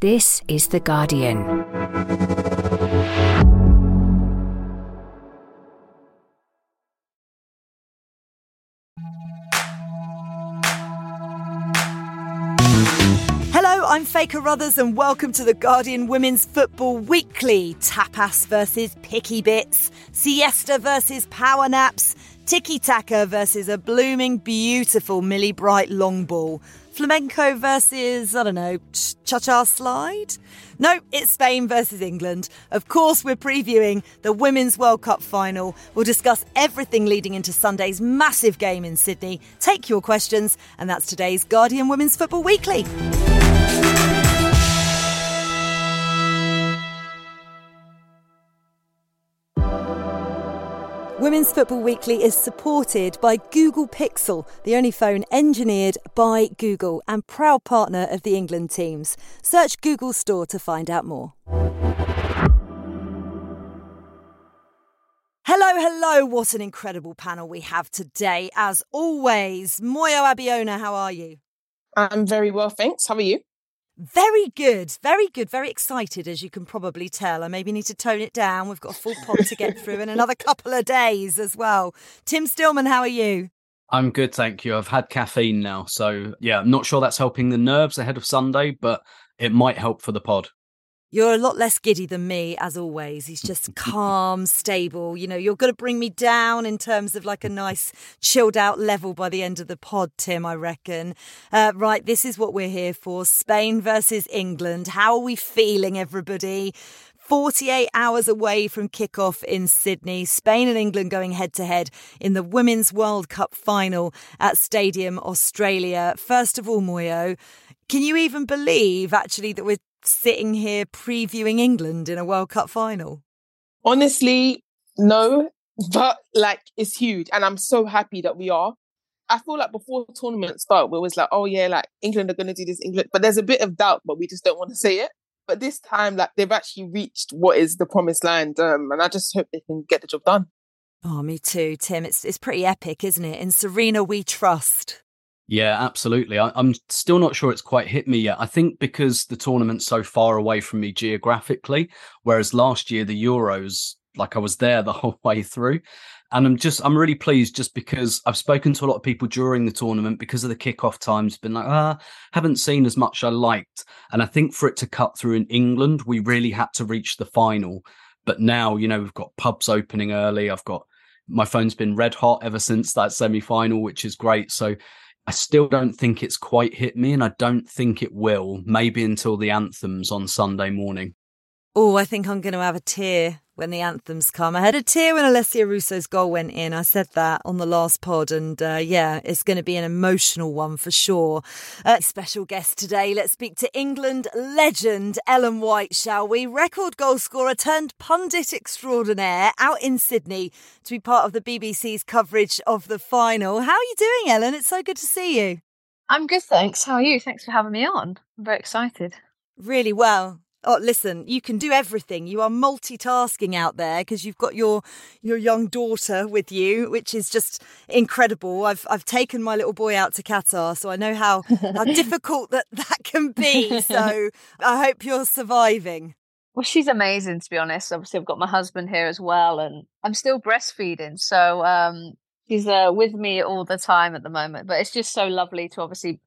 This is The Guardian. Hello, I'm Faye Carruthers, and welcome to the Guardian Women's Football Weekly. Tapas versus picky bits, siesta versus power naps, tiki taka versus a blooming, beautiful Millie Bright long ball. Flamenco versus, I don't know, cha cha slide? No, it's Spain versus England. Of course, we're previewing the Women's World Cup final. We'll discuss everything leading into Sunday's massive game in Sydney. Take your questions, and that's today's Guardian Women's Football Weekly. Women's Football Weekly is supported by Google Pixel, the only phone engineered by Google and proud partner of the England teams. Search Google Store to find out more. Hello, hello. What an incredible panel we have today, as always. Moyo Abiona, how are you? I'm very well, thanks. How are you? Very good, very good, very excited, as you can probably tell. I maybe need to tone it down. We've got a full pod to get through in another couple of days as well. Tim Stillman, how are you? I'm good, thank you. I've had caffeine now. So, yeah, I'm not sure that's helping the nerves ahead of Sunday, but it might help for the pod. You're a lot less giddy than me, as always. He's just calm, stable. You know, you're going to bring me down in terms of like a nice, chilled out level by the end of the pod, Tim, I reckon. Uh, right, this is what we're here for Spain versus England. How are we feeling, everybody? 48 hours away from kickoff in Sydney. Spain and England going head to head in the Women's World Cup final at Stadium Australia. First of all, Moyo, can you even believe actually that we're sitting here previewing England in a World Cup final? Honestly, no, but like it's huge. And I'm so happy that we are. I feel like before the tournament start, we was like, oh yeah, like England are going to do this, England. But there's a bit of doubt, but we just don't want to say it. But this time, like they've actually reached what is the promised land. Um, and I just hope they can get the job done. Oh, me too, Tim. It's it's pretty epic, isn't it? In Sarina, we trust. Yeah, absolutely. I, am still not sure it's quite hit me yet. I think because the tournament's so far away from me geographically, whereas last year the Euros, like I was there the whole way through. And I'm just, I'm really pleased just because I've spoken to a lot of people during the tournament because of the kickoff times, been like, ah, haven't seen as much I liked. And I think for it to cut through in England, we really had to reach the final. But now, you know, we've got pubs opening early. I've got my phone's been red hot ever since that semi final, which is great. So I still don't think it's quite hit me, and I don't think it will, maybe until the anthems on Sunday morning. Oh, I think I'm going to have a tear when the anthems come. I had a tear when Alessia Russo's goal went in. I said that on the last pod, and uh, yeah, it's going to be an emotional one for sure. Uh, special guest today. Let's speak to England legend Ellen White, shall we? Record goal scorer turned pundit extraordinaire out in Sydney to be part of the BBC's coverage of the final. How are you doing, Ellen? It's so good to see you. I'm good, thanks. How are you? Thanks for having me on. I'm very excited. Really well. Oh, listen, you can do everything. You are multitasking out there because you've got your your young daughter with you, which is just incredible. I've I've taken my little boy out to Qatar, so I know how how difficult that that can be. So I hope you're surviving. Well, she's amazing to be honest. Obviously, I've got my husband here as well, and I'm still breastfeeding, so um, she's uh, with me all the time at the moment. But it's just so lovely to obviously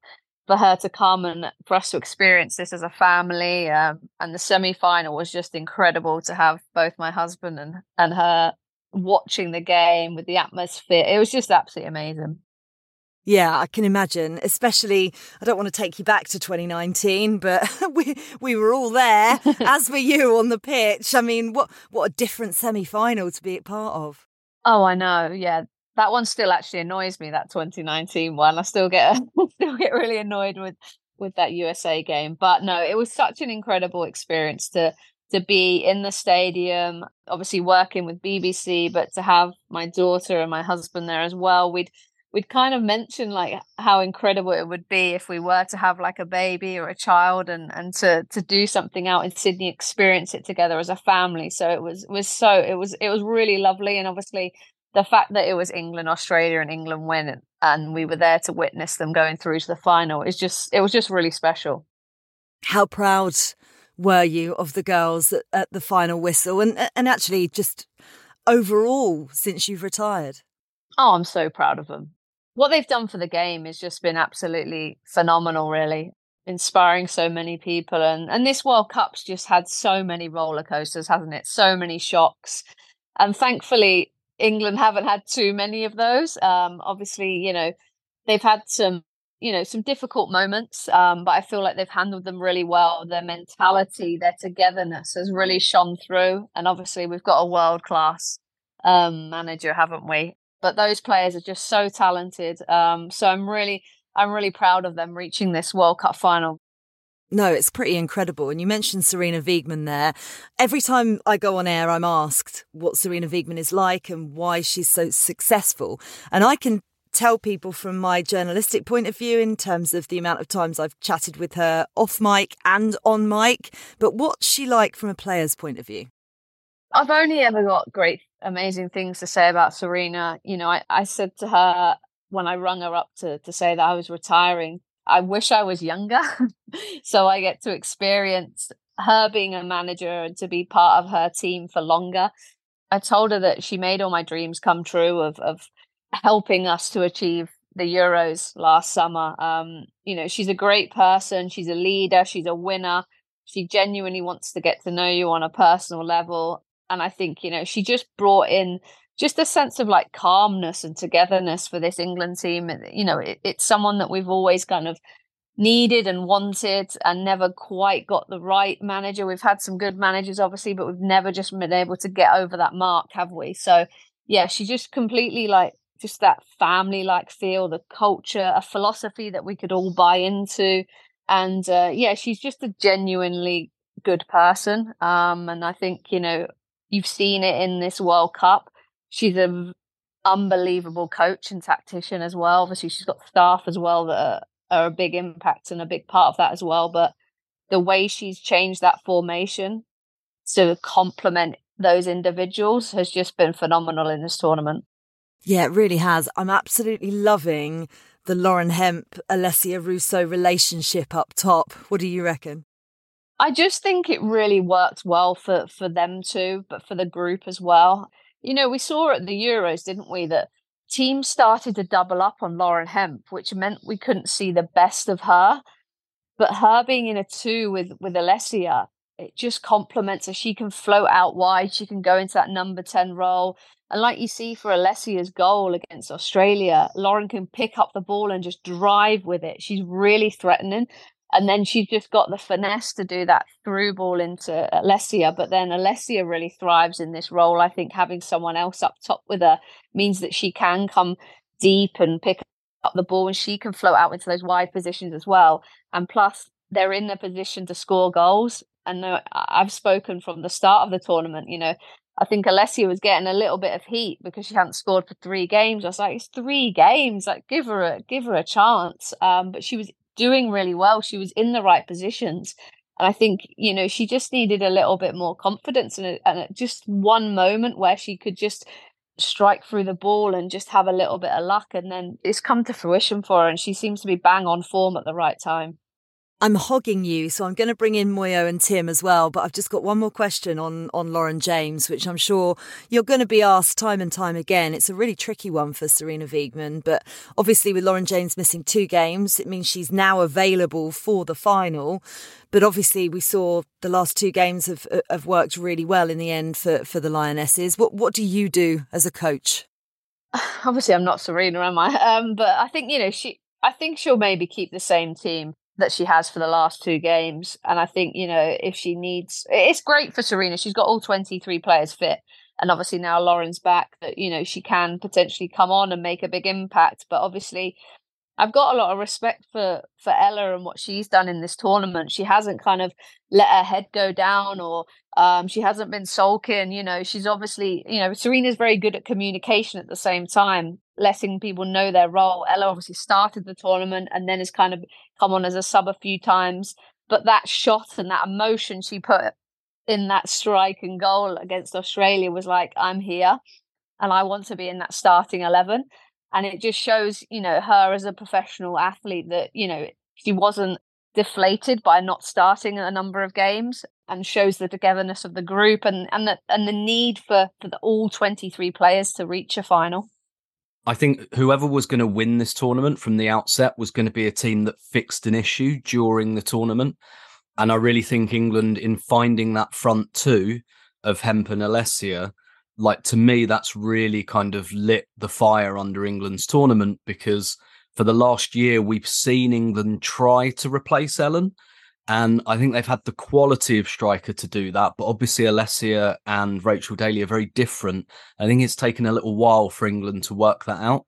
for her to come and for us to experience this as a family. Um, and the semi final was just incredible to have both my husband and, and her watching the game with the atmosphere. It was just absolutely amazing. Yeah, I can imagine. Especially, I don't want to take you back to 2019, but we we were all there, as were you on the pitch. I mean, what what a different semi final to be a part of. Oh, I know. Yeah, that one still actually annoys me. That 2019 one, I still get still get really annoyed with with that USA game. But no, it was such an incredible experience to to be in the stadium. Obviously, working with BBC, but to have my daughter and my husband there as well. We'd we'd kind of mentioned like how incredible it would be if we were to have like a baby or a child and and to to do something out in Sydney experience it together as a family so it was was so it was it was really lovely and obviously the fact that it was England, Australia, and England win, and we were there to witness them going through to the final is just it was just really special. How proud were you of the girls at, at the final whistle, and and actually just overall since you've retired? Oh, I'm so proud of them. What they've done for the game has just been absolutely phenomenal, really inspiring so many people and and this world cup's just had so many roller coasters hasn't it so many shocks and thankfully england haven't had too many of those. Um obviously you know they've had some you know some difficult moments um but i feel like they've handled them really well. Their mentality their togetherness has really shone through and obviously we've got a world class um manager haven't we? But those players are just so talented. Um so i'm really I'm really proud of them reaching this World Cup final. No, it's pretty incredible. And you mentioned Sarina Wiegman there. Every time I go on air, I'm asked what Sarina Wiegman is like and why she's so successful. And I can tell people from my journalistic point of view in terms of the amount of times I've chatted with her off mic and on mic. But what's she like from a player's point of view? I've only ever got great, amazing things to say about Sarina. You know, I, I said to her when I rung her up to to say that I was retiring, I wish I was younger, so I get to experience her being a manager and to be part of her team for longer. I told her that she made all my dreams come true of of helping us to achieve the Euros last summer. Um, you know, she's a great person. She's a leader. She's a winner. She genuinely wants to get to know you on a personal level. And I think, you know, she just brought in just a sense of like calmness and togetherness for this England team. You know, it, it's someone that we've always kind of needed and wanted and never quite got the right manager. We've had some good managers, obviously, but we've never just been able to get over that mark, have we? So, yeah, she just completely like just that family like feel, the culture, a philosophy that we could all buy into. And uh, yeah, she's just a genuinely good person. Um, and I think, you know, you've seen it in this World Cup she's an unbelievable coach and tactician as well. Obviously, she's got staff as well that are, are a big impact and a big part of that as well. But the way she's changed that formation to complement those individuals has just been phenomenal in this tournament. Yeah, it really has. I'm absolutely loving the Lauren Hemp Alessia Russo relationship up top. What do you reckon? I just think it really worked well for for them too, but for the group as well. You know, we saw at the Euros, didn't we, that teams started to double up on Lauren Hemp, which meant we couldn't see the best of her. But her being in a two with with Alessia, it just complements her. She can float out wide. She can go into that number 10 role. And like you see for Alessia's goal against Australia, Lauren can pick up the ball and just drive with it. She's really threatening. And then she's just got the finesse to do that through ball into Alessia. But then Alessia really thrives in this role. I think having someone else up top with her means that she can come deep and pick up the ball and she can float out into those wide positions as well. And plus, they're in the position to score goals. And I've spoken from the start of the tournament, you know, I think Alessia was getting a little bit of heat because she hadn't scored for three games. I was like, it's three games. Like, give her a give her a chance. Um, but she was doing really well. She was in the right positions. And I think, you know, she just needed a little bit more confidence and, and just one moment where she could just strike through the ball and just have a little bit of luck. And then it's come to fruition for her. And she seems to be bang on form at the right time. I'm hogging you, so I'm going to bring in Moyo and Tim as well. But I've just got one more question on on Lauren James, which I'm sure you're going to be asked time and time again. It's a really tricky one for Sarina Wiegman, but obviously with Lauren James missing two games, it means she's now available for the final. But obviously, we saw the last two games have have worked really well in the end for for the Lionesses. What what do you do as a coach? Obviously, I'm not Sarina, am I? Um, but I think you know she. I think she'll maybe keep the same team that she has for the last two games. And I think, you know, if she needs, it's great for Sarina. She's got all 23 players fit. And obviously now Lauren's back that, you know, she can potentially come on and make a big impact. But obviously, I've got a lot of respect for for Ella and what she's done in this tournament. She hasn't kind of let her head go down or um, she hasn't been sulking. You know, she's obviously, you know, Sarina's very good at communication at the same time, letting people know their role. Ella obviously started the tournament and then has kind of come on as a sub a few times. But that shot and that emotion she put in that strike and goal against Australia was like, I'm here and I want to be in that starting 11 and it just shows you know her as a professional athlete that you know she wasn't deflated by not starting a number of games and shows the togetherness of the group and and the and the need for for the, all 23 players to reach a final. I think whoever was going to win this tournament from the outset was going to be a team that fixed an issue during the tournament. And I really think England, in finding that front two of Hemp and Alessia, like to me, that's really kind of lit the fire under England's tournament because for the last year, we've seen England try to replace Ellen. And I think they've had the quality of striker to do that. But obviously, Alessia and Rachel Daly are very different. I think it's taken a little while for England to work that out.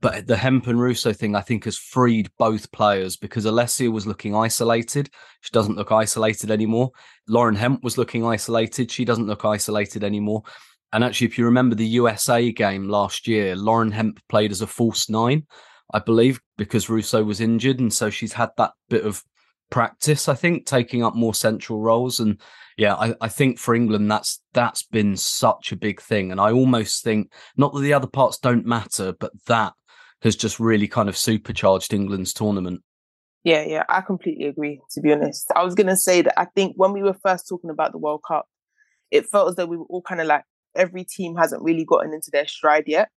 But the Hemp and Russo thing, I think, has freed both players because Alessia was looking isolated. She doesn't look isolated anymore. Lauren Hemp was looking isolated. She doesn't look isolated anymore. And actually, if you remember the USA game last year, Lauren Hemp played as a false nine, I believe, because Russo was injured. And so she's had that bit of practice, I think, taking up more central roles. And yeah, I, I, think for England that's that's been such a big thing. And I almost think not that the other parts don't matter, but that has just really kind of supercharged England's tournament. Yeah, yeah, I completely agree, to be honest. I was gonna say that I think when we were first talking about the World Cup, it felt as though we were all kind of like every team hasn't really gotten into their stride yet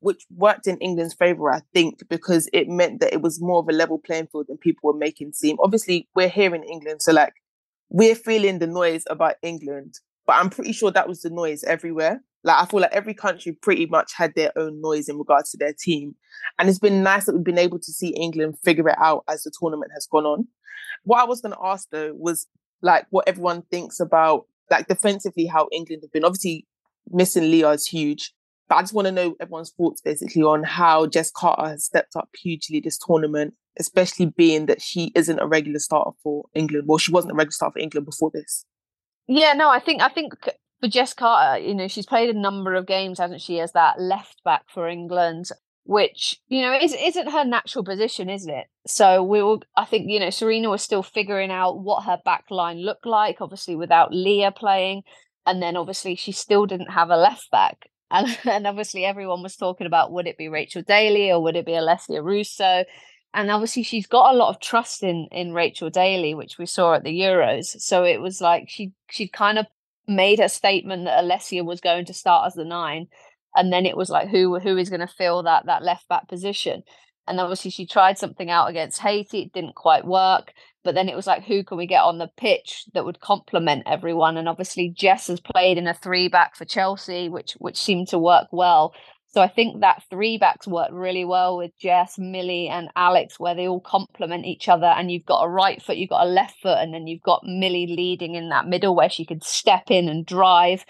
which worked in England's favour, I think, because it meant that it was more of a level playing field than people were making seem. Obviously, we're here in England, so like we're feeling the noise about England, but I'm pretty sure that was the noise everywhere. Like I feel like every country pretty much had their own noise in regards to their team. And it's been nice that we've been able to see England figure it out as the tournament has gone on. What I was gonna ask though was like what everyone thinks about like defensively how England have been. Obviously missing Leah is huge. But I just want to know everyone's thoughts basically on how Jess Carter has stepped up hugely this tournament, especially being that she isn't a regular starter for England. Well, she wasn't a regular starter for England before this. Yeah, no, I think I think for Jess Carter, you know, she's played a number of games, hasn't she, as that left back for England, which you know is isn't her natural position, isn't it? So we will. I think you know Sarina was still figuring out what her back line looked like, obviously without Leah playing, and then obviously she still didn't have a left back. And, and obviously everyone was talking about would it be Rachel Daly or would it be Alessia Russo? And obviously she's got a lot of trust in in Rachel Daly, which we saw at the Euros. So it was like she she kind of made a statement that Alessia was going to start as the nine. And then it was like who who is going to fill that that left back position. And obviously she tried something out against Haiti, it didn't quite work. But then it was like, who can we get on the pitch that would complement everyone? And obviously, Jess has played in a three back for Chelsea, which which seemed to work well. So I think that three backs work really well with Jess, Millie, and Alex, where they all complement each other. And you've got a right foot, you've got a left foot, and then you've got Millie leading in that middle where she could step in and drive.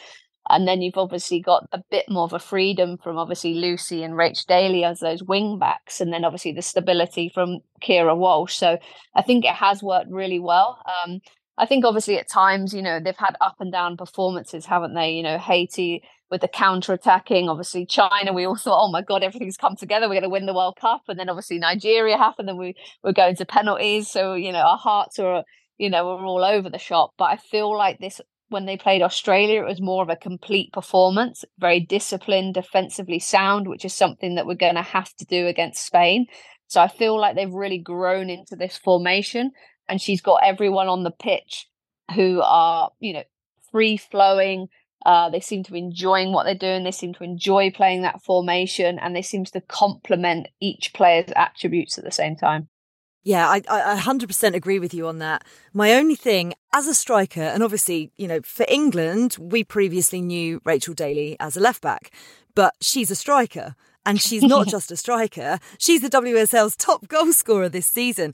And then you've obviously got a bit more of a freedom from obviously Lucy and Rach Daly as those wing backs, and then obviously the stability from Keira Walsh. So I think it has worked really well. Um, I think obviously at times, you know, they've had up and down performances, haven't they? You know, Haiti with the counter attacking, obviously China, we all thought, oh my God, everything's come together. We're going to win the World Cup. And then obviously Nigeria happened and we were going to penalties. So, you know, our hearts are, you know, we're all over the shop. But I feel like this when they played Australia, it was more of a complete performance, very disciplined, defensively sound, which is something that we're going to have to do against Spain. So I feel like they've really grown into this formation, and she's got everyone on the pitch who are, you know, free flowing. Uh, they seem to be enjoying what they're doing. They seem to enjoy playing that formation, and they seem to complement each player's attributes at the same time. Yeah, I, I 100% agree with you on that. My only thing, as a striker, and obviously, you know, for England, we previously knew Rachel Daly as a left back, but she's a striker. And she's not just a striker, she's the WSL's top goal scorer this season.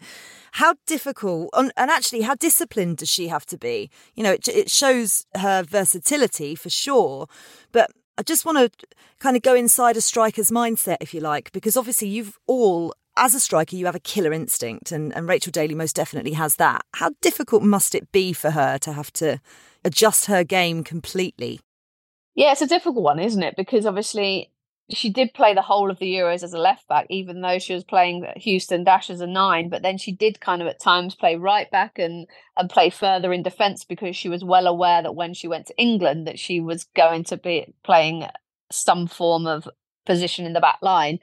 How difficult, and actually, how disciplined does she have to be? You know, it, it shows her versatility for sure, but I just want to kind of go inside a striker's mindset, if you like, because obviously you've all as a striker, you have a killer instinct, and, and Rachel Daly most definitely has that. How difficult must it be for her to have to adjust her game completely? Yeah, it's a difficult one, isn't it? Because obviously she did play the whole of the Euros as a left back, even though she was playing Houston Dash as a nine. But then she did kind of at times play right back and and play further in defence because she was well aware that when she went to England that she was going to be playing some form of position in the back line.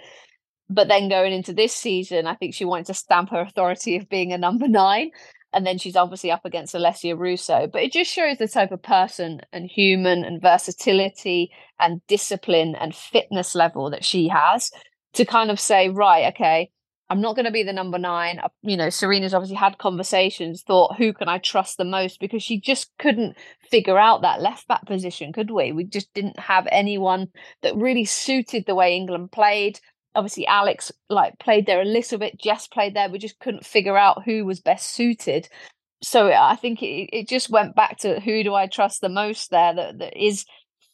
But then going into this season, I think she wanted to stamp her authority of being a number nine. And then she's obviously up against Alessia Russo. But it just shows the type of person and human and versatility and discipline and fitness level that she has to kind of say, right, okay, I'm not going to be the number nine. Uh, you know, Sarina's obviously had conversations, thought, who can I trust the most? Because she just couldn't figure out that left back position, could we? We just didn't have anyone that really suited the way England played. Obviously, Alex like played there a little bit. Jess played there. We just couldn't figure out who was best suited. So I think it, it just went back to who do I trust the most there that, that is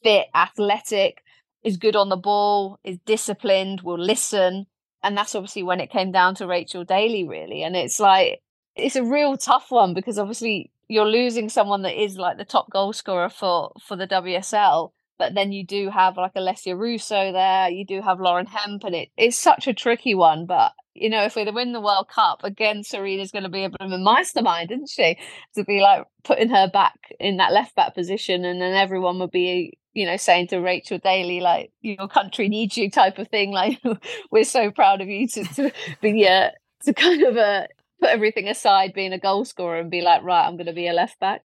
fit, athletic, is good on the ball, is disciplined, will listen and that's obviously when it came down to Rachel Daly, really. And it's like, it's a real tough one because obviously you're losing someone that is like the top goal scorer for, for the WSL. But then you do have like Alessia Russo there, you do have Lauren Hemp, and it, it's such a tricky one. But you know, if we win the World Cup, again, Sarina's going to be a bit of a mastermind, isn't she? To be like putting her back in that left back position, and then everyone would be you know, saying to Rachel Daly, like, your country needs you type of thing. Like, we're so proud of you to, to be, uh, to kind of uh, put everything aside, being a goal scorer and be like, right, I'm going to be a left back.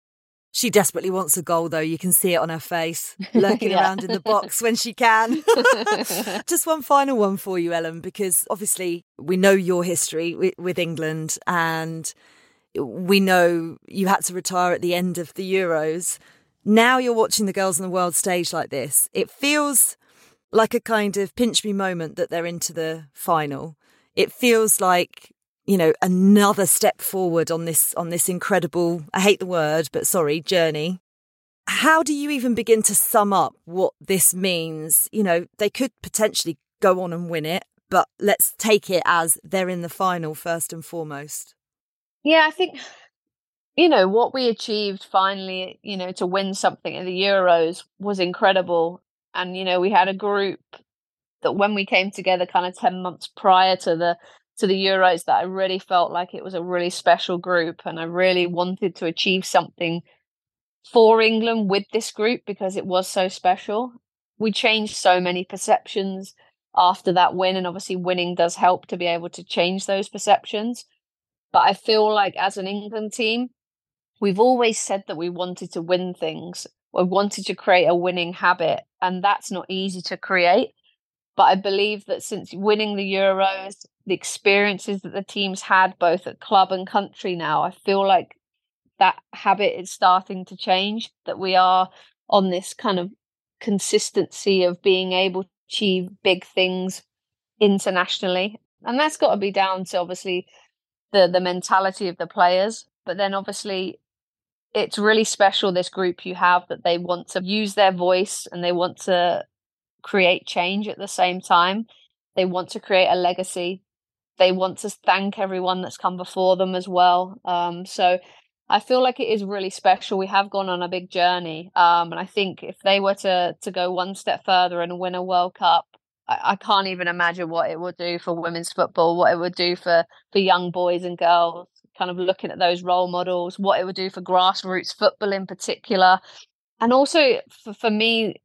She desperately wants a goal, though. You can see it on her face, lurking yeah. around in the box when she can. Just one final one for you, Ellen, because obviously we know your history with, with England and we know you had to retire at the end of the Euros now you're watching the girls on the world stage like this, it feels like a kind of pinch me moment that they're into the final. It feels like you know another step forward on this on this incredible I hate the word but sorry journey. How do you even begin to sum up what this means? You know, they could potentially go on and win it, but let's take it as they're in the final first and foremost. Yeah, I think you know what we achieved finally you know to win something in the euros was incredible and you know we had a group that when we came together kind of 10 months prior to the to the euros that i really felt like it was a really special group and i really wanted to achieve something for england with this group because it was so special we changed so many perceptions after that win and obviously winning does help to be able to change those perceptions but i feel like as an england team we've always said that we wanted to win things. We wanted to create a winning habit, and that's not easy to create. But I believe that since winning the Euros, the experiences that the teams had both at club and country now, I feel like that habit is starting to change, that we are on this kind of consistency of being able to achieve big things internationally. And that's got to be down to obviously the the mentality of the players, but then obviously it's really special this group you have that they want to use their voice and they want to create change at the same time. They want to create a legacy. They want to thank everyone that's come before them as well. Um, so i feel like it is really special. We have gone on a big journey um, and i think if they were to to go one step further and win a world cup I, I can't even imagine what it would do for women's football what it would do for for young boys and girls kind of looking at those role models, what it would do for grassroots football in particular. And also for, for me,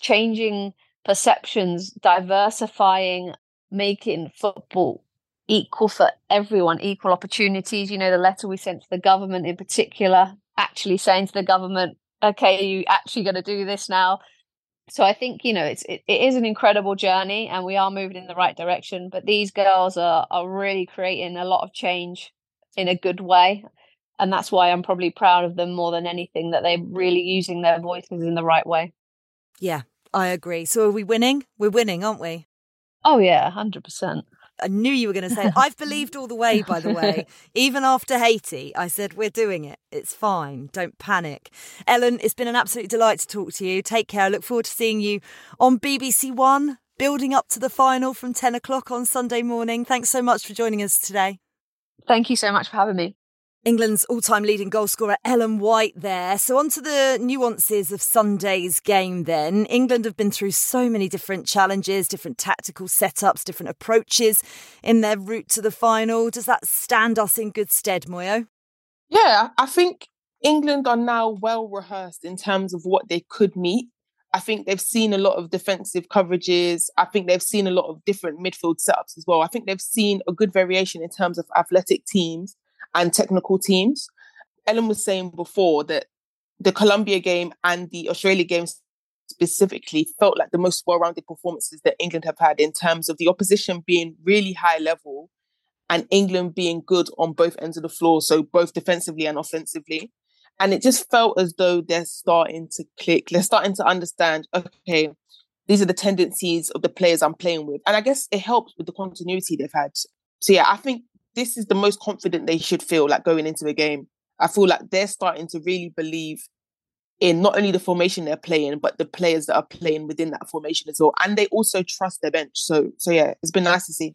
changing perceptions, diversifying, making football equal for everyone, equal opportunities. You know, the letter we sent to the government in particular, actually saying to the government, okay, you actually going to do this now? So I think, you know, it's it, it is an incredible journey and we are moving in the right direction. But these girls are are really creating a lot of change in a good way. And that's why I'm probably proud of them more than anything that they're really using their voices in the right way. Yeah, I agree. So are we winning? We're winning, aren't we? Oh, yeah, 100%. I knew you were going to say, It. I've believed all the way, by the way. Even after Haiti, I said, we're doing it. It's fine. Don't panic. Ellen, it's been an absolute delight to talk to you. Take care. I look forward to seeing you on BBC One, building up to the final from 10 o'clock on Sunday morning. Thanks so much for joining us today. Thank you so much for having me. England's all time leading goalscorer Ellen White there. So, on to the nuances of Sunday's game then. England have been through so many different challenges, different tactical setups, different approaches in their route to the final. Does that stand us in good stead, Moyo? Yeah, I think England are now well rehearsed in terms of what they could meet. I think they've seen a lot of defensive coverages. I think they've seen a lot of different midfield setups as well. I think they've seen a good variation in terms of athletic teams and technical teams. Ellen was saying before that the Colombia game and the Australia game specifically felt like the most well-rounded performances that England have had in terms of the opposition being really high level and England being good on both ends of the floor, so both defensively and offensively. And it just felt as though they're starting to click. They're starting to understand, okay, these are the tendencies of the players I'm playing with. And I guess it helps with the continuity they've had. So yeah, I think this is the most confident they should feel like going into a game. I feel like they're starting to really believe in not only the formation they're playing, but the players that are playing within that formation as well. And they also trust their bench. So so yeah, it's been nice to see.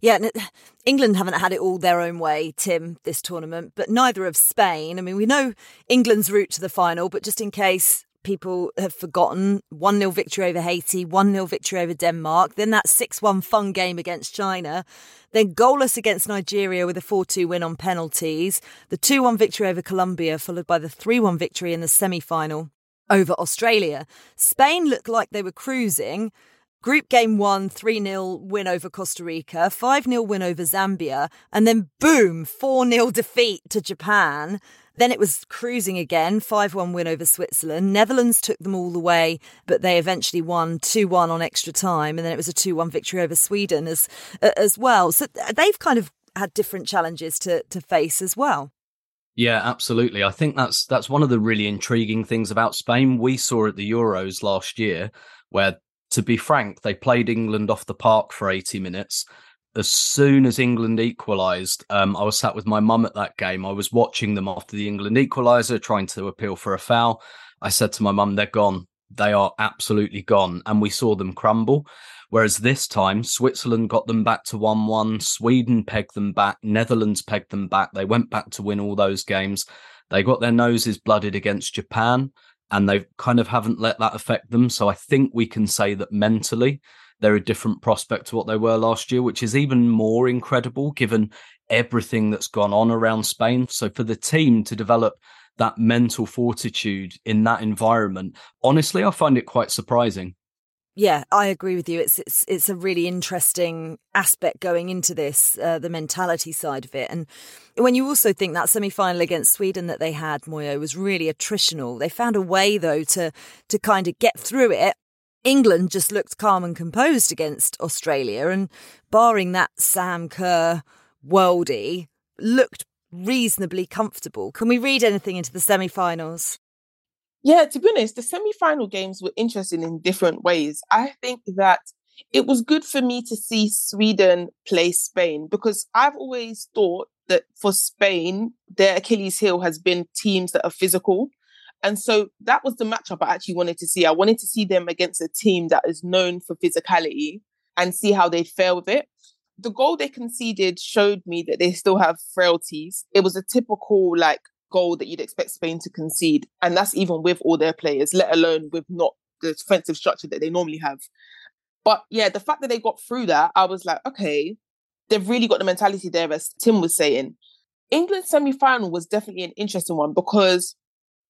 Yeah, England haven't had it all their own way, Tim, this tournament, but neither have Spain. I mean, we know England's route to the final, but just in case people have forgotten, 1 0 victory over Haiti, 1 0 victory over Denmark, then that 6 1 fun game against China, then goalless against Nigeria with a 4 2 win on penalties, the 2 1 victory over Colombia, followed by the 3 1 victory in the semi final over Australia. Spain looked like they were cruising. Group game one, 3 0 win over Costa Rica, 5 0 win over Zambia, and then boom, 4 0 defeat to Japan. Then it was cruising again, 5 1 win over Switzerland. Netherlands took them all the way, but they eventually won 2 1 on extra time. And then it was a 2 1 victory over Sweden as, as well. So uh, they've kind of had different challenges to, to face as well. Yeah, absolutely. I think that's that's one of the really intriguing things about Spain. We saw at the Euros last year where to be frank, they played England off the park for 80 minutes. As soon as England equalised, um, I was sat with my mum at that game. I was watching them after the England equaliser, trying to appeal for a foul. I said to my mum, they're gone. They are absolutely gone. And we saw them crumble. Whereas this time, Switzerland got them back to 1 1, Sweden pegged them back, Netherlands pegged them back. They went back to win all those games. They got their noses blooded against Japan and they kind of haven't let that affect them. So I think we can say that mentally they're a different prospect to what they were last year, which is even more incredible given everything that's gone on around Spain. So for the team to develop that mental fortitude in that environment, honestly, I find it quite surprising. Yeah, I agree with you. It's it's it's a really interesting aspect going into this, uh, the mentality side of it, and when you also think that semi final against Sweden that they had, Moyo was really attritional. They found a way though to to kind of get through it. England just looked calm and composed against Australia, and barring that Sam Kerr worldie, looked reasonably comfortable. Can we read anything into the semi-finals? Yeah, to be honest, the semi final games were interesting in different ways. I think that it was good for me to see Sweden play Spain because I've always thought that for Spain, their Achilles heel has been teams that are physical. And so that was the matchup I actually wanted to see. I wanted to see them against a team that is known for physicality and see how they fare with it. The goal they conceded showed me that they still have frailties. It was a typical like goal that you'd expect Spain to concede. And that's even with all their players, let alone with not the defensive structure that they normally have. But yeah, the fact that they got through that, I was like, okay, they've really got the mentality there, as Tim was saying. England semi final was definitely an interesting one because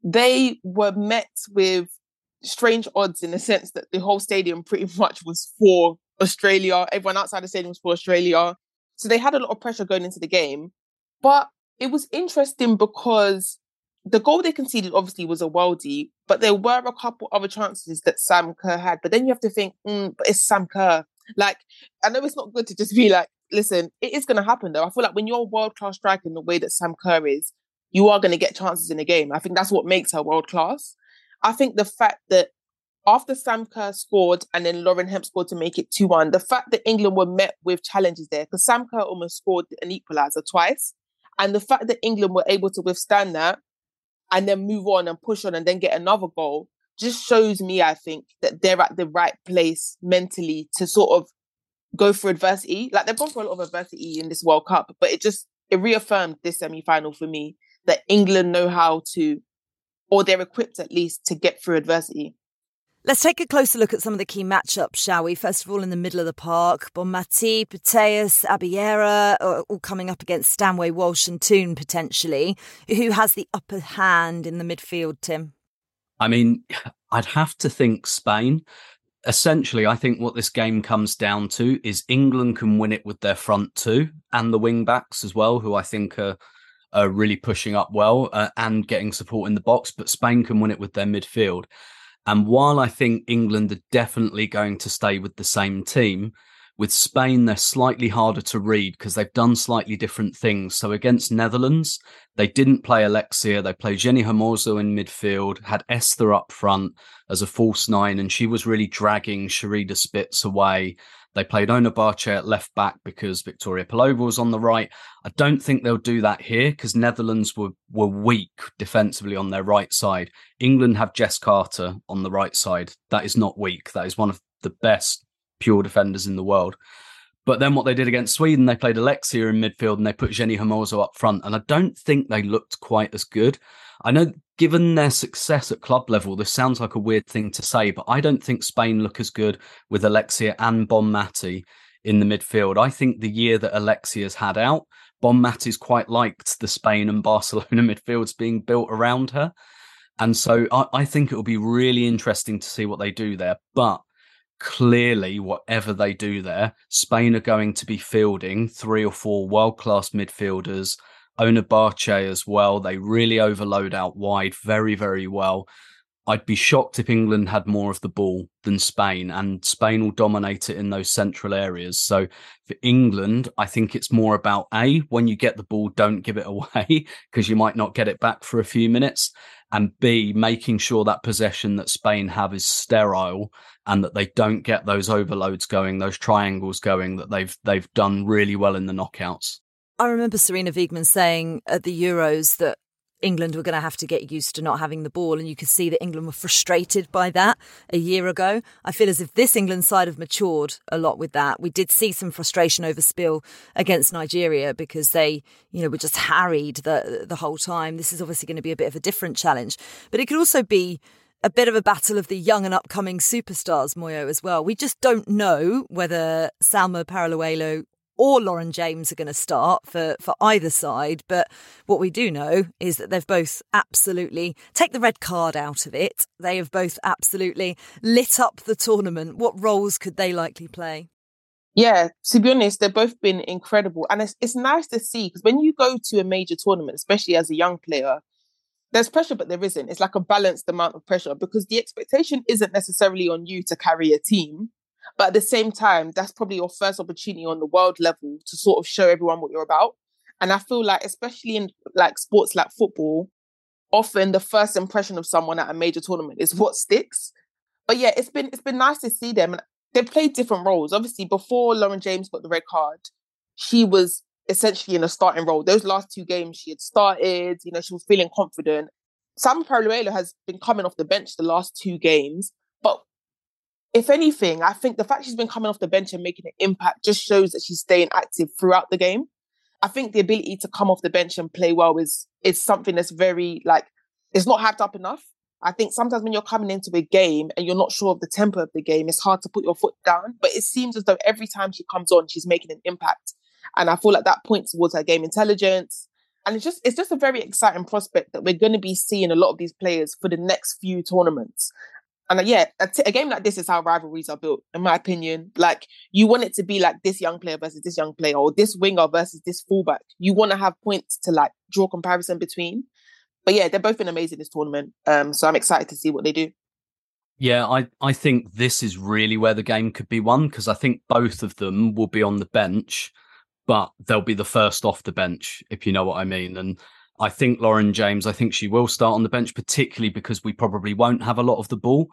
they were met with strange odds in the sense that the whole stadium pretty much was for Australia. Everyone outside the stadium was for Australia. So they had a lot of pressure going into the game. But it was interesting because the goal they conceded obviously was a worldie, but there were a couple other chances that Sam Kerr had. But then you have to think, mm, but it's Sam Kerr. Like, I know it's not good to just be like, listen, it is going to happen though. I feel like when you're a world class striker in the way that Sam Kerr is, you are going to get chances in a game. I think that's what makes her world class. I think the fact that after Sam Kerr scored and then Lauren Hemp scored to make it 2 1, the fact that England were met with challenges there, because Sam Kerr almost scored an equaliser twice. And the fact that England were able to withstand that and then move on and push on and then get another goal just shows me, I think, that they're at the right place mentally to sort of go for adversity. Like they've gone through a lot of adversity in this World Cup, but it just it reaffirmed this semi final for me that England know how to, or they're equipped at least to get through adversity. Let's take a closer look at some of the key matchups, shall we? First of all, in the middle of the park, Bonmati, Putellas, Abelleira, uh, all coming up against Stanway, Walsh, and Toone potentially. Who has the upper hand in the midfield, Tim? I mean, I'd have to think Spain. Essentially, I think what this game comes down to is England can win it with their front two and the wing backs as well, who I think are, are really pushing up well uh, and getting support in the box. But Spain can win it with their midfield. And while I think England are definitely going to stay with the same team, with Spain, they're slightly harder to read because they've done slightly different things. So against Netherlands, they didn't play Alexia. They played Jenni Hermoso in midfield, had Esther up front as a false nine, and she was really dragging Sherida Spitse away. They played Ona Batlle at left back because Victoria Pelova was on the right. I don't think they'll do that here because Netherlands were, were weak defensively on their right side. England have Jess Carter on the right side. That is not weak. That is one of the best pure defenders in the world. But then what they did against Sweden, they played Alexia in midfield and they put Jenni Hermoso up front. And I don't think they looked quite as good. I know, given their success at club level, this sounds like a weird thing to say, but I don't think Spain look as good with Alexia and Bonmati in the midfield. I think the year that Alexia's had out, Bonmati's quite liked the Spain and Barcelona midfields being built around her. And so I, I think it will be really interesting to see what they do there. But clearly, whatever they do there, Spain are going to be fielding three or four world class midfielders. Ona Batlle as well. They really overload out wide very, very well. I'd be shocked if England had more of the ball than Spain, and Spain will dominate it in those central areas. So for England, I think it's more about A, when you get the ball, don't give it away because you might not get it back for a few minutes. And B, making sure that possession that Spain have is sterile and that they don't get those overloads going, those triangles going that they've they've done really well in the knockouts. I remember Sarina Wiegman saying at the Euros that England were going to have to get used to not having the ball, and you could see that England were frustrated by that a year ago. I feel as if this England side have matured a lot with that. We did see some frustration over spill against Nigeria because they, you know, were just harried the the whole time. This is obviously going to be a bit of a different challenge, but it could also be a bit of a battle of the young and upcoming superstars, Moyo, as well. We just don't know whether Salma Paralluelo or Lauren James are going to start for, for either side. But what we do know is that they've both absolutely, take the red card out of it, they have both absolutely lit up the tournament. What roles could they likely play? Yeah, to be honest, they've both been incredible. And it's, it's nice to see because when you go to a major tournament, especially as a young player, there's pressure, but there isn't. It's like a balanced amount of pressure because the expectation isn't necessarily on you to carry a team. But at the same time, that's probably your first opportunity on the world level to sort of show everyone what you're about. And I feel like, especially in like sports like football, often the first impression of someone at a major tournament is what sticks. But yeah, it's been it's been nice to see them. And they played different roles. Obviously, before Lauren James got the red card, she was essentially in a starting role. Those last two games she had started, you know, she was feeling confident. Sam Paralluelo has been coming off the bench the last two games. But if anything, I think the fact she's been coming off the bench and making an impact just shows that she's staying active throughout the game. I think the ability to come off the bench and play well is is something that's very like it's not hyped up enough. I think sometimes when you're coming into a game and you're not sure of the tempo of the game, it's hard to put your foot down. But it seems as though every time she comes on, she's making an impact. And I feel like that points towards her game intelligence. And it's just it's just a very exciting prospect that we're going to be seeing a lot of these players for the next few tournaments. And yeah, a, t- a game like this is how rivalries are built, in my opinion. Like you want it to be like this young player versus this young player, or this winger versus this fullback. You want to have points to like draw comparison between. But yeah, they've both been amazing this tournament. Um, so I'm excited to see what they do. Yeah, I, I think this is really where the game could be won because I think both of them will be on the bench but they'll be the first off the bench, if you know what I mean. And I think Lauren James, I think she will start on the bench, particularly because we probably won't have a lot of the ball.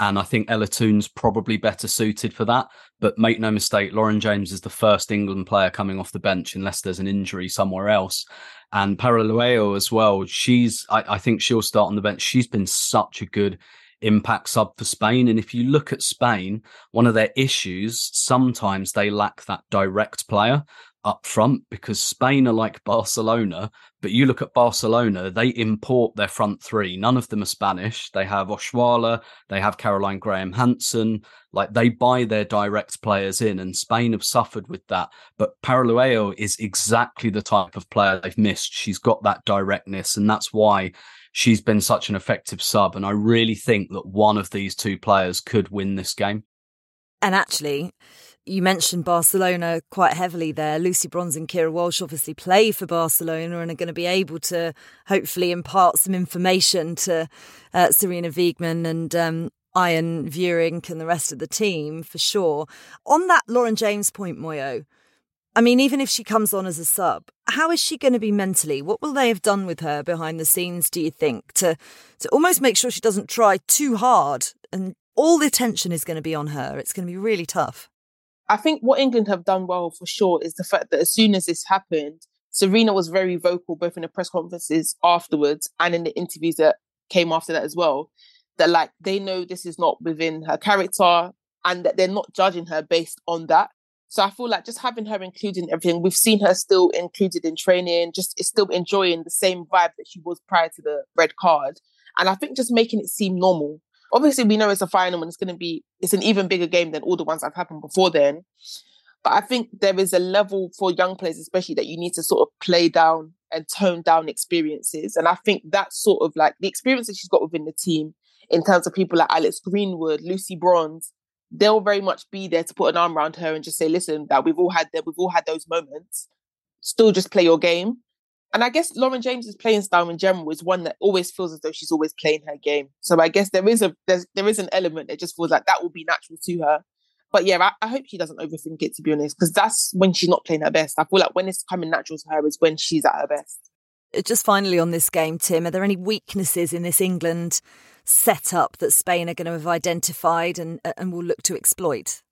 And I think Ella Toone's probably better suited for that. But make no mistake, Lauren James is the first England player coming off the bench unless there's an injury somewhere else. And Paralluelo as well. She's, I, I think she'll start on the bench. She's been such a good impact sub for Spain. And if you look at Spain, one of their issues, sometimes they lack that direct player up front because Spain are like Barcelona, but you look at Barcelona, they import their front three. None of them are Spanish. They have Oshoala, they have Caroline Graham Hansen. Like they buy their direct players in, and Spain have suffered with that. But Paralluelo is exactly the type of player they've missed. She's got that directness, and that's why she's been such an effective sub. And I really think that one of these two players could win this game. And actually, you mentioned Barcelona quite heavily there. Lucy Bronze and Keira Walsh obviously play for Barcelona and are going to be able to hopefully impart some information to uh, Sarina Wiegman and um, Arjan Veurink and the rest of the team for sure. On that Lauren James point, Moyo, I mean, even if she comes on as a sub, how is she going to be mentally? What will they have done with her behind the scenes, do you think, to, to almost make sure she doesn't try too hard and all the attention is going to be on her? It's going to be really tough. I think what England have done well for sure is the fact that as soon as this happened, Sarina was very vocal both in the press conferences afterwards and in the interviews that came after that as well. That like they know this is not within her character and that they're not judging her based on that. So I feel like just having her included in everything, we've seen her still included in training, just still enjoying the same vibe that she was prior to the red card. And I think just making it seem normal obviously we know it's a final and it's going to be it's an even bigger game than all the ones that have happened before then. But i think there is a level for young players especially that you need to sort of play down and tone down experiences. And i think that sort of like the experience that she's got within the team in terms of people like alex greenwood lucy bronze they'll very much be there to put an arm around her and just say listen that we've all had that we've all had those moments. Still just play your game and I guess Lauren James's playing style in general is one that always feels as though she's always playing her game. So I guess there is a there's, there is an element that just feels like that will be natural to her. But yeah, I, I hope she doesn't overthink it to be honest, because that's when she's not playing her best. I feel like when it's coming natural to her is when she's at her best. Uh, just finally on this game, Tim, are there any weaknesses in this England setup that Spain are going to have identified and and will look to exploit?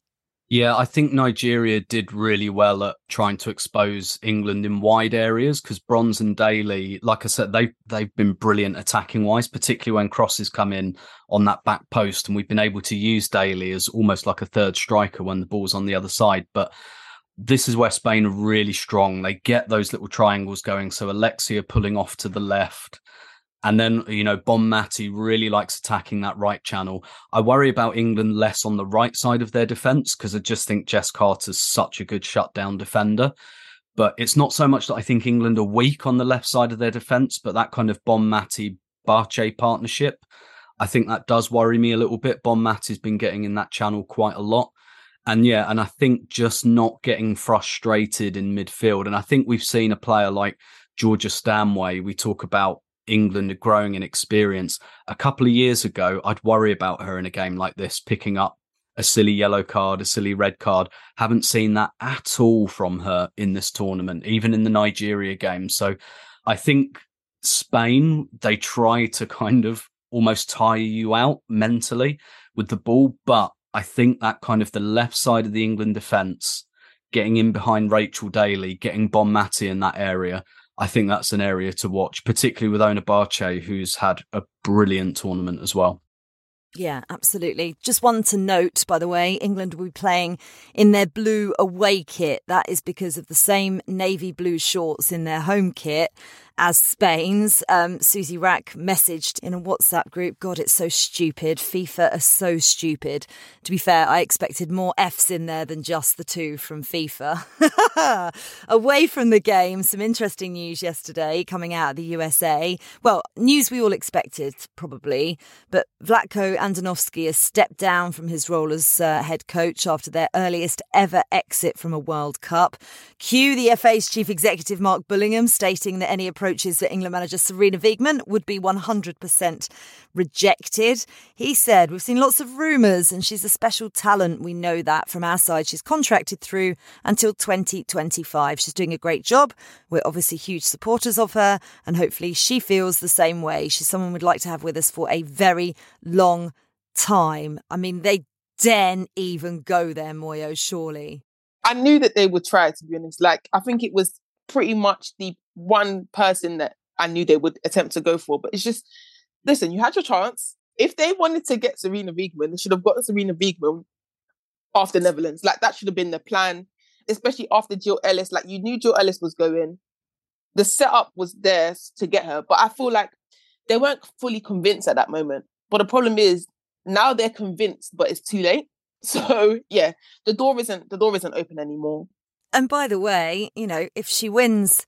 Yeah, I think Nigeria did really well at trying to expose England in wide areas because Bronze and Daly, like I said, they they've been brilliant attacking wise, particularly when crosses come in on that back post, and we've been able to use Daly as almost like a third striker when the ball's on the other side. But this is where Spain are really strong. They get those little triangles going. So Alexia pulling off to the left, and then, you know, Bonmati really likes attacking that right channel. I worry about England less on the right side of their defence because I just think Jess Carter's such a good shutdown defender. But it's not so much that I think England are weak on the left side of their defence, but that kind of Bonmati Batlle partnership, I think that does worry me a little bit. Bonmati's been getting in that channel quite a lot. And yeah, and I think just not getting frustrated in midfield. And I think we've seen a player like Georgia Stanway. We talk about England are growing in experience. A couple of years ago, I'd worry about her in a game like this, picking up a silly yellow card, a silly red card. Haven't seen that at all from her in this tournament, even in the Nigeria game. So I think Spain, they try to kind of almost tire you out mentally with the ball. But I think that kind of the left side of the England defence, getting in behind Rachel Daly, getting Bonmati in that area, I think that's an area to watch, particularly with Ona Batlle, who's had a brilliant tournament as well. Yeah, absolutely. Just one to note, by the way, England will be playing in their blue away kit. That is because of the same navy blue shorts in their home kit as Spain's. Um, Susie Wrack messaged in a WhatsApp group, God, it's so stupid. FIFA are so stupid. To be fair, I expected more F's in there than just the two from FIFA. Away from the game, some interesting news yesterday coming out of the USA. Well, news we all expected, probably, but Vlatko Andonovski has stepped down from his role as uh, head coach after their earliest ever exit from a World Cup. Cue the FA's chief executive Mark Bullingham stating that any approach approaches that England manager Sarina Wiegman would be 100% rejected. He said, We've seen lots of rumours and she's a special talent. We know that from our side. She's contracted through until 2025. She's doing a great job. We're obviously huge supporters of her and hopefully she feels the same way. She's someone we'd like to have with us for a very long time. I mean, they daren't even go there, Moyo, surely. I knew that they would try, to be honest. Like, I think it was pretty much the one person that I knew they would attempt to go for. But it's just, listen, you had your chance. If they wanted to get Sarina Wiegman, they should have got Sarina Wiegman after Netherlands. Like that should have been the plan, especially after Jill Ellis. Like you knew Jill Ellis was going. The setup was there to get her, but I feel like they weren't fully convinced at that moment. But the problem is now they're convinced, but it's too late. So yeah, the door isn't the door isn't open anymore. And by the way, you know, if she wins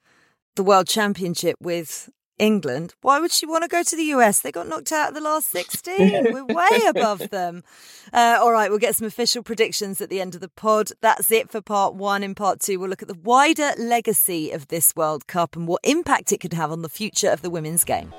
the World Championship with England. Why would she want to go to the US? They got knocked out of the last 16. We're way above them. Uh, all right, we'll get some official predictions at the end of the pod. That's it for part one. In part two, we'll look at the wider legacy of this World Cup and what impact it could have on the future of the women's game.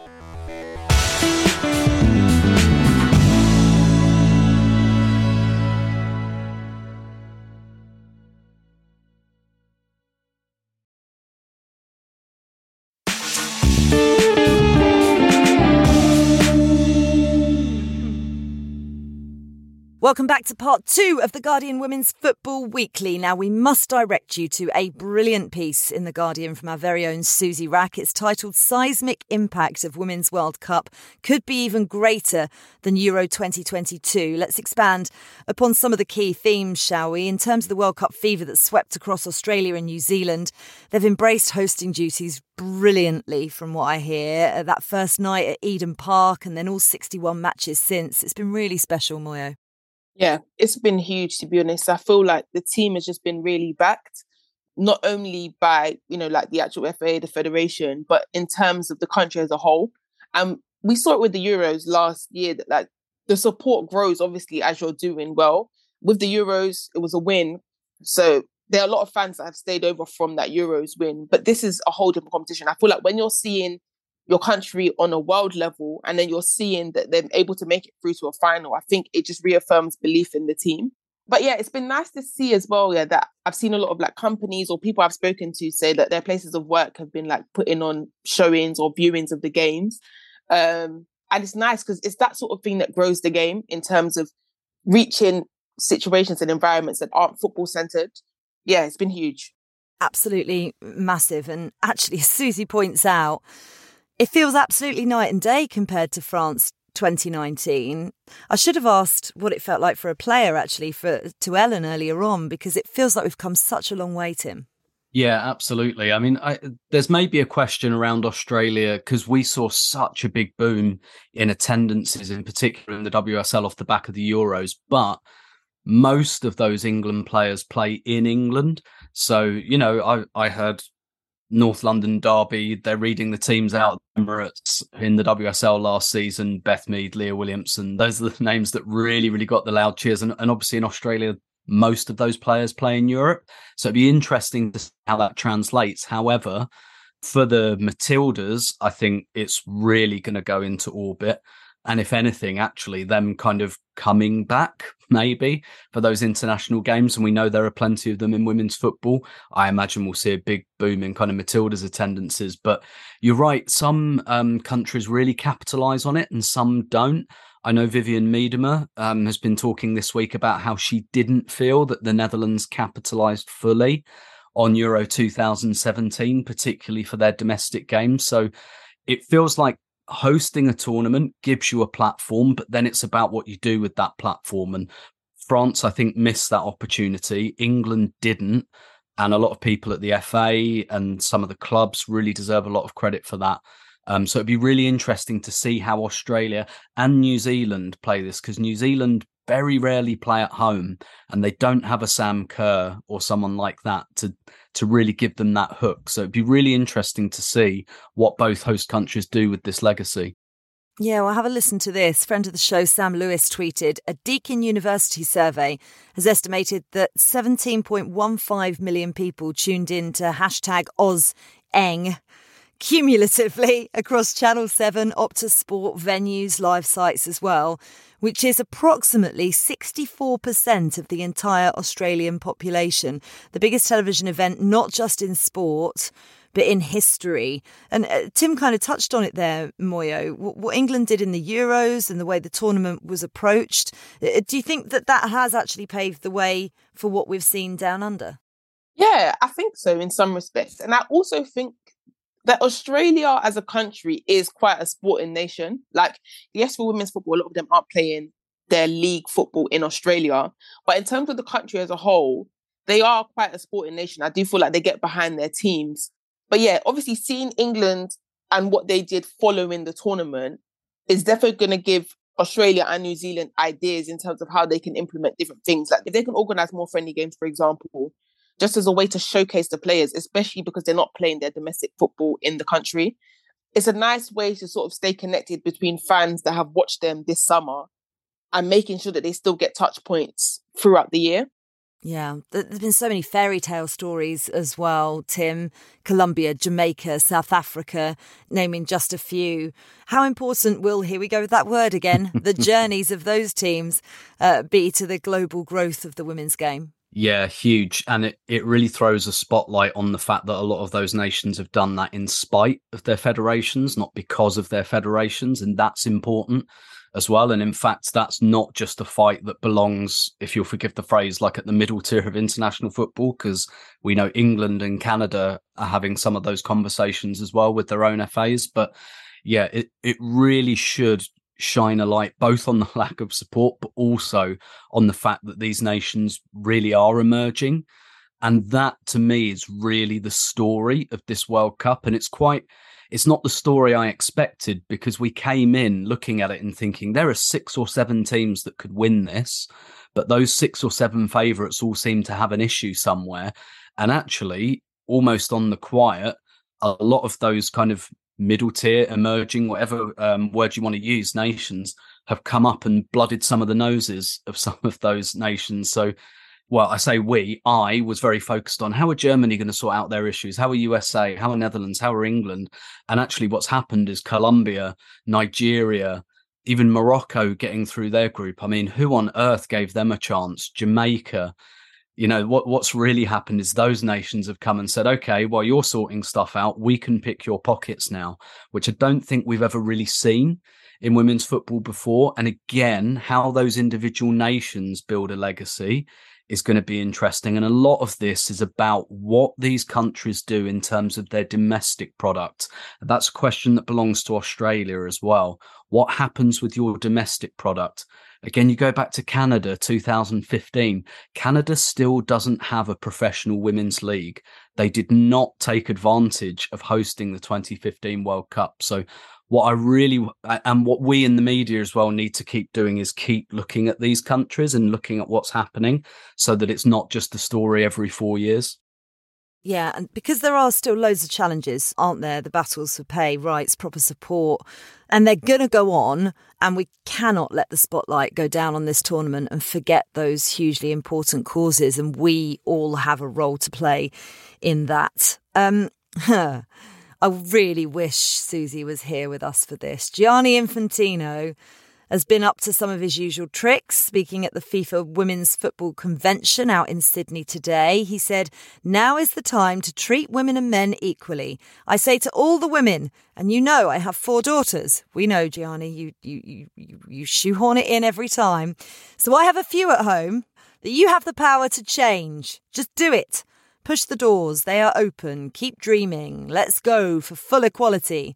Welcome back to part two of the Guardian Women's Football Weekly. Now, we must direct you to a brilliant piece in The Guardian from our very own Susie Wrack. It's titled Seismic Impact of Women's World Cup Could Be Even Greater Than Euro 2022. Let's expand upon some of the key themes, shall we? In terms of the World Cup fever that swept across Australia and New Zealand, they've embraced hosting duties brilliantly, from what I hear. That first night at Eden Park and then all 61 matches since. It's been really special, Moyo. Yeah, it's been huge to be honest. I feel like the team has just been really backed, not only by, you know, like the actual FA, the federation, but in terms of the country as a whole. And we saw it with the Euros last year that like the support grows obviously as you're doing well. With the Euros, it was a win. So there are a lot of fans that have stayed over from that Euros win. But this is a whole different competition. I feel like when you're seeing your country on a world level and then you're seeing that they're able to make it through to a final. I think it just reaffirms belief in the team. But yeah it's been nice to see as well yeah that i've seen a lot of like companies or people i've spoken to say that their places of work have been like putting on showings or viewings of the games. Um and it's nice because it's that sort of thing that grows the game in terms of reaching situations and environments that aren't football centered. Yeah it's been huge. Absolutely massive. And actually susie points out it feels absolutely night and day compared to France 2019. I should have asked what it felt like for a player, actually, for to Ellen earlier on, because it feels like we've come such a long way, Tim. Yeah, absolutely. I mean, I, there's maybe a question around Australia because we saw such a big boom in attendances, in particular in the WSL off the back of the Euros, but most of those England players play in England. So, you know, I, I heard North London derby. They're reading the teams out Emirates in the WSL last season. Beth Mead, Leah Williamson. Those are the names that really, really got the loud cheers. And, and obviously in Australia, most of those players play in Europe. So it'd be interesting to see how that translates. However, for the Matildas, I think it's really going to go into orbit and if anything, actually, them kind of coming back maybe for those international games. And we know there are plenty of them in women's football. I imagine we'll see a big boom in kind of Matilda's attendances. But you're right, some um, countries really capitalize on it and some don't. I know Vivianne Miedema um, has been talking this week about how she didn't feel that the Netherlands capitalized fully on Euro 2017, particularly for their domestic games. So it feels like hosting a tournament gives you a platform, but then it's about what you do with that platform. And France, I think, missed that opportunity. England didn't. And a lot of people at the FA and some of the clubs really deserve a lot of credit for that. Um, so it'd be really interesting to see how Australia and New Zealand play this because New Zealand very rarely play at home and they don't have a Sam Kerr or someone like that to to really give them that hook. So it'd be really interesting to see what both host countries do with this legacy. Yeah, well, have a listen to this. Friend of the show, Sam Lewis, tweeted A Deakin University survey has estimated that 17.15 million people tuned in to hashtag OzEng cumulatively across Channel 7, Optus Sport venues, live sites as well, which is approximately 64% of the entire Australian population. The biggest television event, not just in sport, but in history. And uh, Tim kind of touched on it there, Moyo. What, what, England did in the Euros and the way the tournament was approached. Uh, do you think that that has actually paved the way for what we've seen down under? Yeah, I think so in some respects. And I also think that Australia as a country is quite a sporting nation. Like, yes, for women's football, a lot of them aren't playing their league football in Australia. But in terms of the country as a whole, they are quite a sporting nation. I do feel like they get behind their teams. But yeah, obviously seeing England and what they did following the tournament is definitely going to give Australia and New Zealand ideas in terms of how they can implement different things. Like if they can organize more friendly games, for example, just as a way to showcase the players, especially because they're not playing their domestic football in the country. it's a nice way to sort of stay connected between fans that have watched them this summer and making sure that they still get touch points throughout the year. Yeah, there's been so many fairy tale stories as well, Tim. Colombia, Jamaica, South Africa, naming just a few. How important will, here we go with that word again, the journeys of those teams uh, be to the global growth of the women's game? Yeah, huge. And it, it really throws a spotlight on the fact that a lot of those nations have done that in spite of their federations, not because of their federations. And that's important as well. And in fact, that's not just a fight that belongs, if you'll forgive the phrase, like at the middle tier of international football, because we know England and Canada are having some of those conversations as well with their own FAs. But yeah, it, it really should shine a light both on the lack of support, but also on the fact that these nations really are emerging. And that to me is really the story of this World Cup. And it's quite, it's not the story I expected because we came in looking at it and thinking there are six or seven teams that could win this, but those six or seven favourites all seem to have an issue somewhere. And actually, almost on the quiet, a lot of those kind of middle tier, emerging, whatever um, word you want to use, nations have come up and blooded some of the noses of some of those nations. So, well, I say we, I was very focused on how are Germany going to sort out their issues? How are USA? How are Netherlands? How are England? And actually, what's happened is Colombia, Nigeria, even Morocco getting through their group. I mean, who on earth gave them a chance? Jamaica, you know what what's really happened is those nations have come and said okay while you're sorting stuff out we can pick your pockets now which i don't think we've ever really seen in women's football before. And again how those individual nations build a legacy is going to be interesting. And a lot of this is about what these countries do in terms of their domestic product that's a question that belongs to australia as well. What happens with your domestic product Again, you go back to Canada 2015. Canada still doesn't have a professional women's league. They did not take advantage of hosting the 2015 World Cup. So, what I really and what we in the media as well need to keep doing is keep looking at these countries and looking at what's happening so that it's not just a story every four years. Yeah, and because there are still loads of challenges, aren't there? The battles for pay, rights, proper support, and they're going to go on. And we cannot let the spotlight go down on this tournament and forget those hugely important causes. And we all have a role to play in that. Um, I really wish Susie was here with us for this. Gianni Infantino has been up to some of his usual tricks. Speaking at the FIFA Women's Football Convention out in Sydney today, he said, Now is the time to treat women and men equally. I say to all the women, and you know I have four daughters. We know, Gianni, you, you, you, you shoehorn it in every time. So I have a few at home that you have the power to change. Just do it. Push the doors, they are open. Keep dreaming. Let's go for full equality.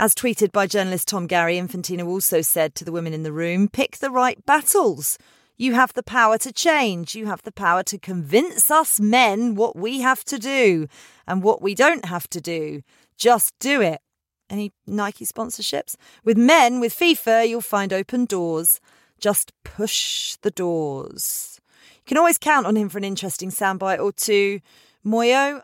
As tweeted by journalist Tom Garry, Infantino also said to the women in the room pick the right battles. You have the power to change. You have the power to convince us men what we have to do and what we don't have to do. Just do it. Any Nike sponsorships? With men, with FIFA, you'll find open doors. Just push the doors. You can always count on him for an interesting soundbite or two. Moyo,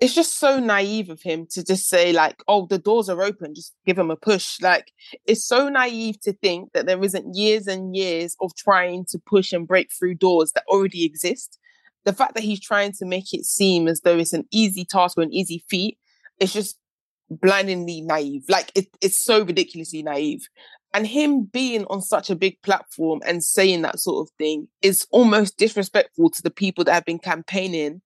it's just so naive of him to just say like oh the doors are open just give him a push. Like it's so naive to think that there isn't years and years of trying to push and break through doors that already exist. The fact that he's trying to make it seem as though it's an easy task or an easy feat it's just blindingly naive. Like it, it's so ridiculously naive. And him being on such a big platform and saying that sort of thing is almost disrespectful to the people that have been campaigning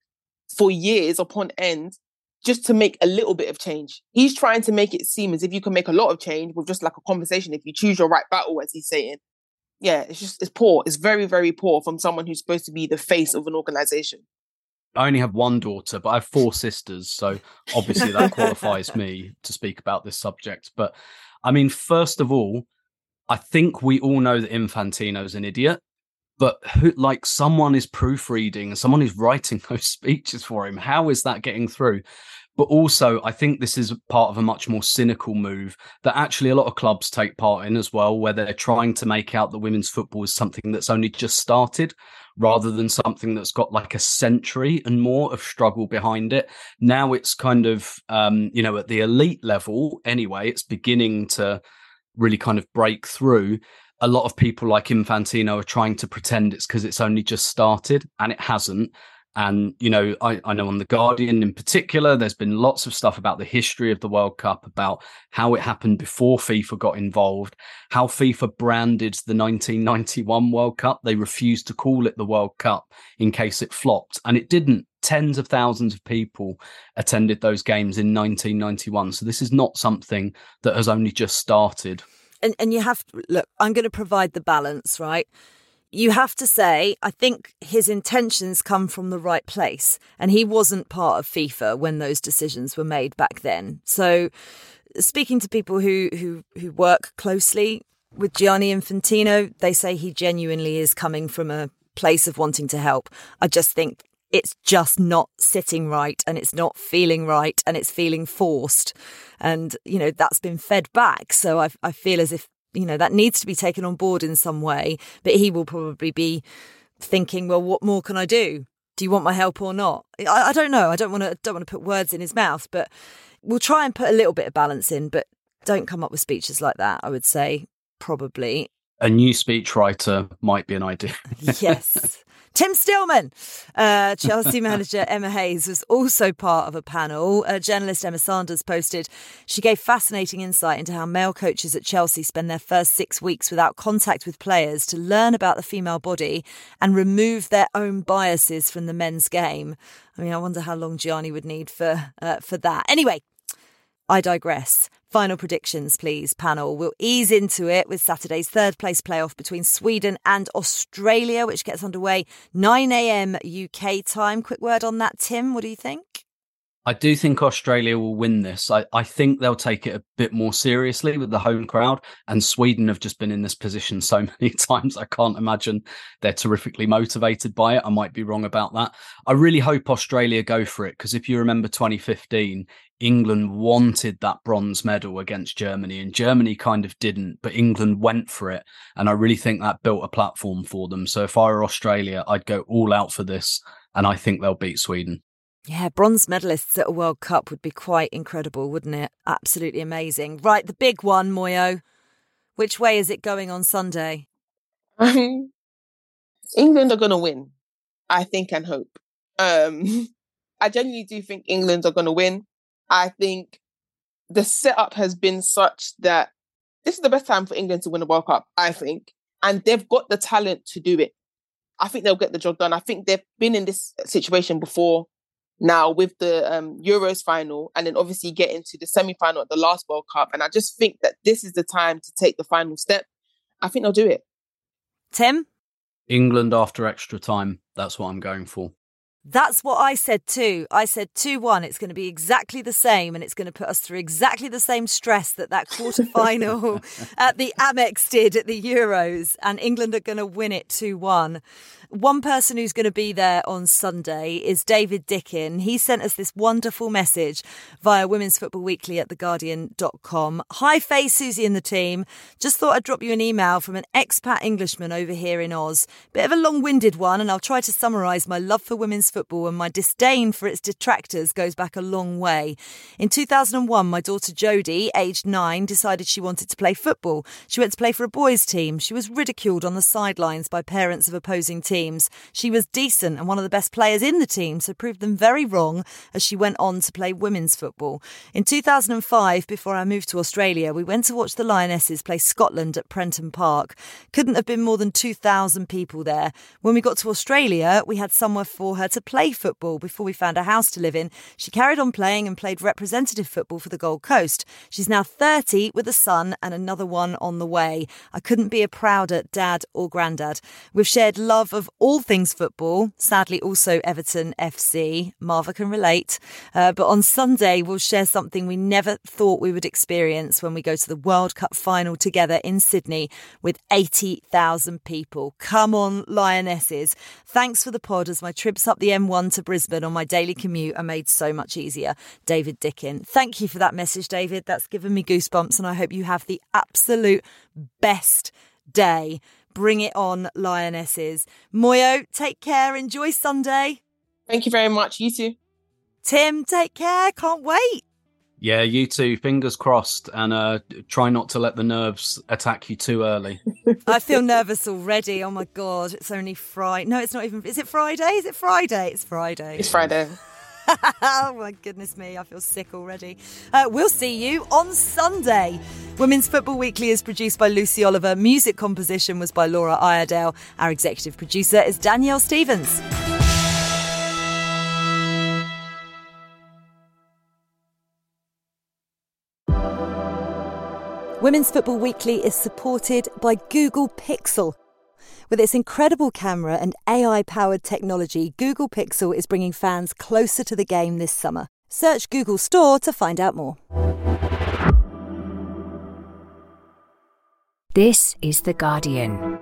for years upon end just to make a little bit of change. He's trying to make it seem as if you can make a lot of change with just like a conversation if you choose your right battle, as he's saying. Yeah, it's just it's poor. It's very, very poor from someone who's supposed to be the face of an organization. I only have one daughter, but I have four sisters, so obviously that qualifies me to speak about this subject. But I mean, first of all, I think we all know that Infantino's an idiot but who, like someone is proofreading and someone is writing those speeches for him. How is that getting through? But also, I think this is part of a much more cynical move that actually a lot of clubs take part in as well, where they're trying to make out that women's football is something that's only just started rather than something that's got like a century and more of struggle behind it. Now it's kind of, um, you know, at the elite level anyway, it's beginning to really kind of break through a lot of people like Infantino are trying to pretend it's because it's only just started and it hasn't. And, you know, I, I, know on The Guardian in particular, there's been lots of stuff about the history of the World Cup, about how it happened before FIFA got involved, how FIFA branded the 1991 World Cup. They refused to call it the World Cup in case it flopped. And it didn't. Tens of thousands of people attended those games in 1991. So this is not something that has only just started and, and you have to look, I'm going to provide the balance, right? You have to say, I think his intentions come from the right place. And he wasn't part of FIFA when those decisions were made back then. So, speaking to people who, who, who work closely with Gianni Infantino, they say he genuinely is coming from a place of wanting to help. I just think it's just not sitting right and it's not feeling right and it's feeling forced. And, you know, that's been fed back. So I, I feel as if, you know, that needs to be taken on board in some way. But he will probably be thinking, well, what more can I do? Do you want my help or not? I, I don't know. I don't want to don't want to put words in his mouth, but we'll try and put a little bit of balance in, but don't come up with speeches like that, I would say, probably. A new speechwriter might be an idea. yes. Tim Stillman, uh, Chelsea manager Emma Hayes, was also part of a panel. Uh, journalist Emma Sanders posted she gave fascinating insight into how male coaches at Chelsea spend their first six weeks without contact with players to learn about the female body and remove their own biases from the men's game. I mean, I wonder how long Gianni would need for uh, for that. Anyway, I digress. Final predictions, please, panel. We'll ease into it with Saturday's third place playoff between Sweden and Australia, which gets underway 9 a.m. UK time. Quick word on that, Tim. What do you think? I do think Australia will win this. I, I think they'll take it a bit more seriously with the home crowd. And Sweden have just been in this position so many times. I can't imagine they're terrifically motivated by it. I might be wrong about that. I really hope Australia go for it because if you remember 2015, England wanted that bronze medal against Germany, and Germany kind of didn't, but England went for it. And I really think that built a platform for them. So if I were Australia, I'd go all out for this, and I think they'll beat Sweden. Yeah, bronze medalists at a World Cup would be quite incredible, wouldn't it? Absolutely amazing. Right, the big one, Moyo. Which way is it going on Sunday? Um, England are going to win, I think and hope. Um, I genuinely do think England are going to win. I think the setup has been such that this is the best time for England to win the World Cup, I think. And they've got the talent to do it. I think they'll get the job done. I think they've been in this situation before now with the um, Euros final and then obviously get into the semi final at the last World Cup. And I just think that this is the time to take the final step. I think they'll do it. Tim? England after extra time. That's what I'm going for. That's what I said too. I said 2 1. It's going to be exactly the same, and it's going to put us through exactly the same stress that that quarter final at the Amex did at the Euros, and England are going to win it 2 1. One person who's going to be there on Sunday is David Dickin. He sent us this wonderful message via Women's Football Weekly at theguardian.com. Hi, Faye, Susie, and the team. Just thought I'd drop you an email from an expat Englishman over here in Oz. Bit of a long winded one, and I'll try to summarise my love for women's football and my disdain for its detractors goes back a long way. In 2001, my daughter Jodie, aged nine, decided she wanted to play football. She went to play for a boys' team. She was ridiculed on the sidelines by parents of opposing teams. She was decent and one of the best players in the team, so proved them very wrong as she went on to play women's football. In 2005, before I moved to Australia, we went to watch the Lionesses play Scotland at Prenton Park. Couldn't have been more than 2,000 people there. When we got to Australia, we had somewhere for her to play football before we found a house to live in. She carried on playing and played representative football for the Gold Coast. She's now 30 with a son and another one on the way. I couldn't be a prouder dad or granddad. We've shared love of all things football, sadly, also Everton FC. Marva can relate. Uh, but on Sunday, we'll share something we never thought we would experience when we go to the World Cup final together in Sydney with 80,000 people. Come on, Lionesses. Thanks for the pod as my trips up the M1 to Brisbane on my daily commute are made so much easier. David Dickin. Thank you for that message, David. That's given me goosebumps, and I hope you have the absolute best day. Bring it on, Lionesses. Moyo, take care. Enjoy Sunday. Thank you very much. You too. Tim, take care. Can't wait. Yeah, you too. Fingers crossed, and uh, try not to let the nerves attack you too early. I feel nervous already. Oh my god, it's only Friday. No, it's not even. Is it Friday? Is it Friday? It's Friday. It's Friday. oh my goodness me, I feel sick already. Uh, we'll see you on Sunday. Women's Football Weekly is produced by Lucy Oliver. Music composition was by Laura Iredale. Our executive producer is Danielle Stevens. Women's Football Weekly is supported by Google Pixel. With its incredible camera and AI powered technology, Google Pixel is bringing fans closer to the game this summer. Search Google Store to find out more. This is The Guardian.